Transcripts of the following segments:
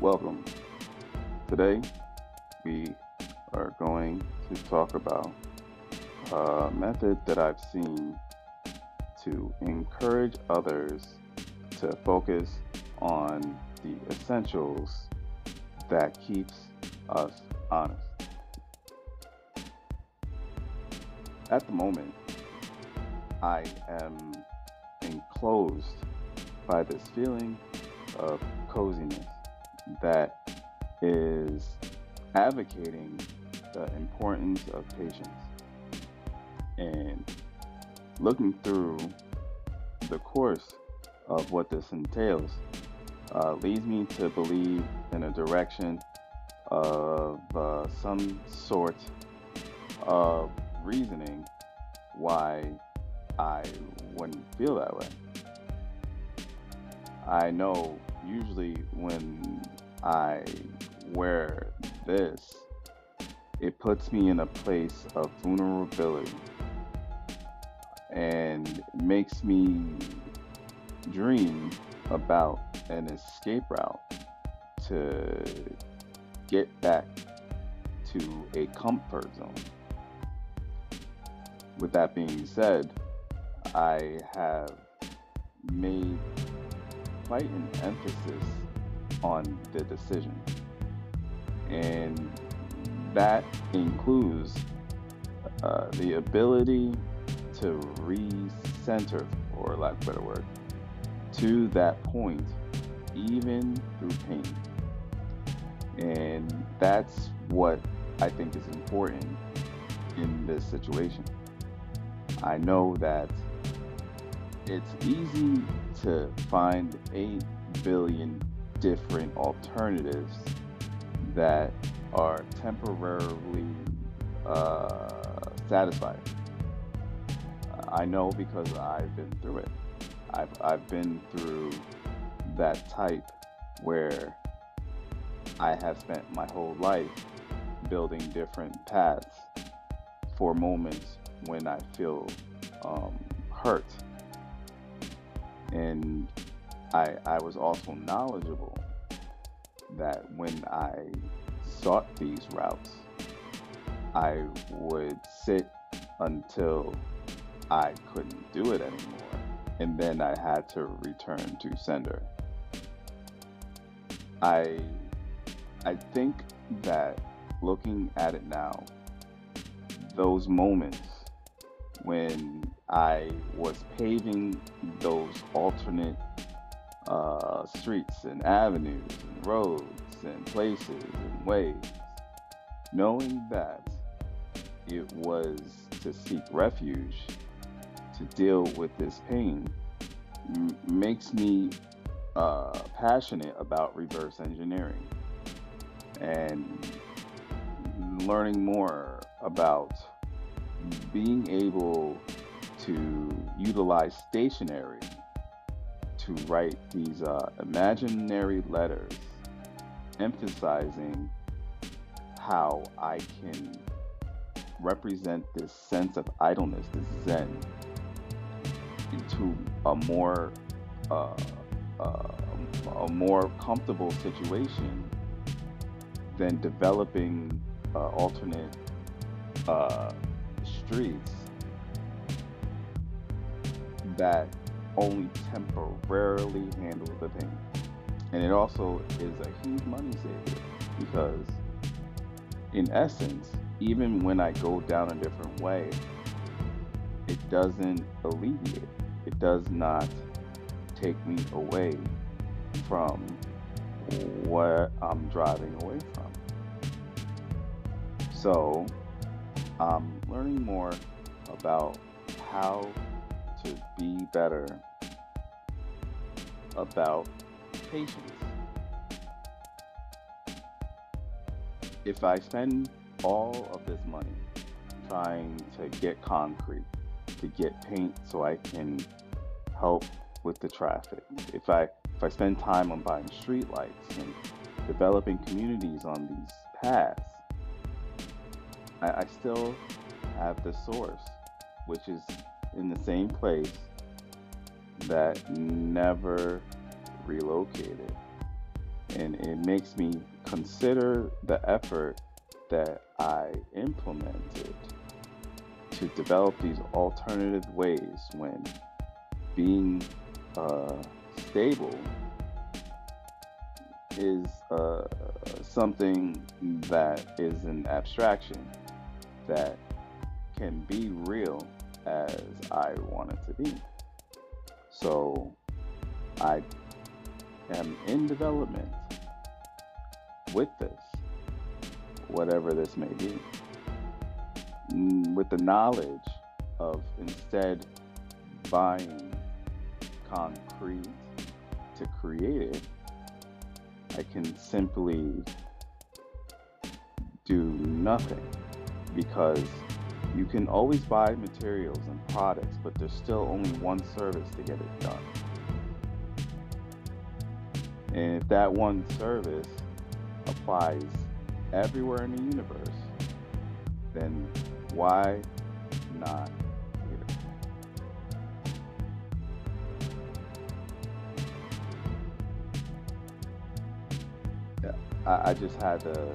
Welcome. Today, we are going to talk about a method that I've seen to encourage others to focus on the essentials that keeps us honest. At the moment, I am enclosed by this feeling of coziness that is advocating the importance of patience and looking through the course of what this entails uh, leads me to believe in a direction of uh, some sort of reasoning why I wouldn't feel that way. I know usually when I wear this, it puts me in a place of vulnerability and makes me dream about an escape route to get back to a comfort zone. With that being said, I have made quite an emphasis on the decision. And that includes uh, the ability to recenter, or lack of a better word, to that point, even through pain. And that's what I think is important in this situation. I know that it's easy to find 8 billion different alternatives that are temporarily uh, satisfying. I know because I've been through it. I've, I've been through that type where I have spent my whole life building different paths for moments when I feel um, hurt. And I, I was also knowledgeable that when I sought these routes, I would sit until I couldn't do it anymore, and then I had to return to sender. I I think that looking at it now, those moments when I was paving those alternate uh, streets and avenues and roads and places and ways, knowing that it was to seek refuge, to deal with this pain, m- makes me uh, passionate about reverse engineering and learning more about being able to utilize stationery to write these uh, imaginary letters emphasizing how I can represent this sense of idleness, this zen, into a more uh, uh, a more comfortable situation than developing uh, alternate uh, streets that only temporarily handle the pain. And it also is a huge money saver because, in essence, even when I go down a different way, it doesn't alleviate, it does not take me away from what I'm driving away from. So, I'm learning more about how to be better about patience. If I spend all of this money trying to get concrete, to get paint so I can help with the traffic, if I if I spend time on buying streetlights and developing communities on these paths, I, I still have the source, which is in the same place that never relocated. and it makes me consider the effort that I implemented to develop these alternative ways when being uh, stable is uh, something that is an abstraction that can be real as I want it to be. So I am in development with this, whatever this may be, mm, with the knowledge of instead buying concrete to create it, I can simply do nothing because you can always buy materials and products, but there's still only one service to get it done. And if that one service applies everywhere in the universe, then why not here? Yeah, I, I just had to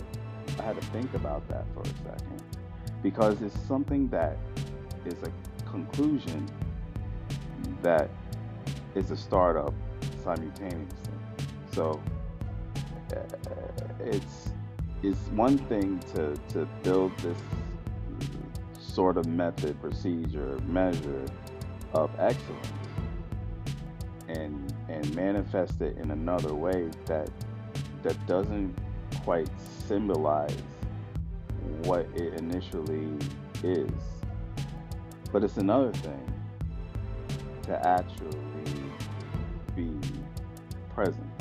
I had to think about that for a second because it's something that is a conclusion that is a startup simultaneously. So uh, it's it's one thing to to build this sort of method, procedure, measure of excellence and and manifest it in another way that that doesn't quite symbolize what it initially is. But it's another thing to actually be present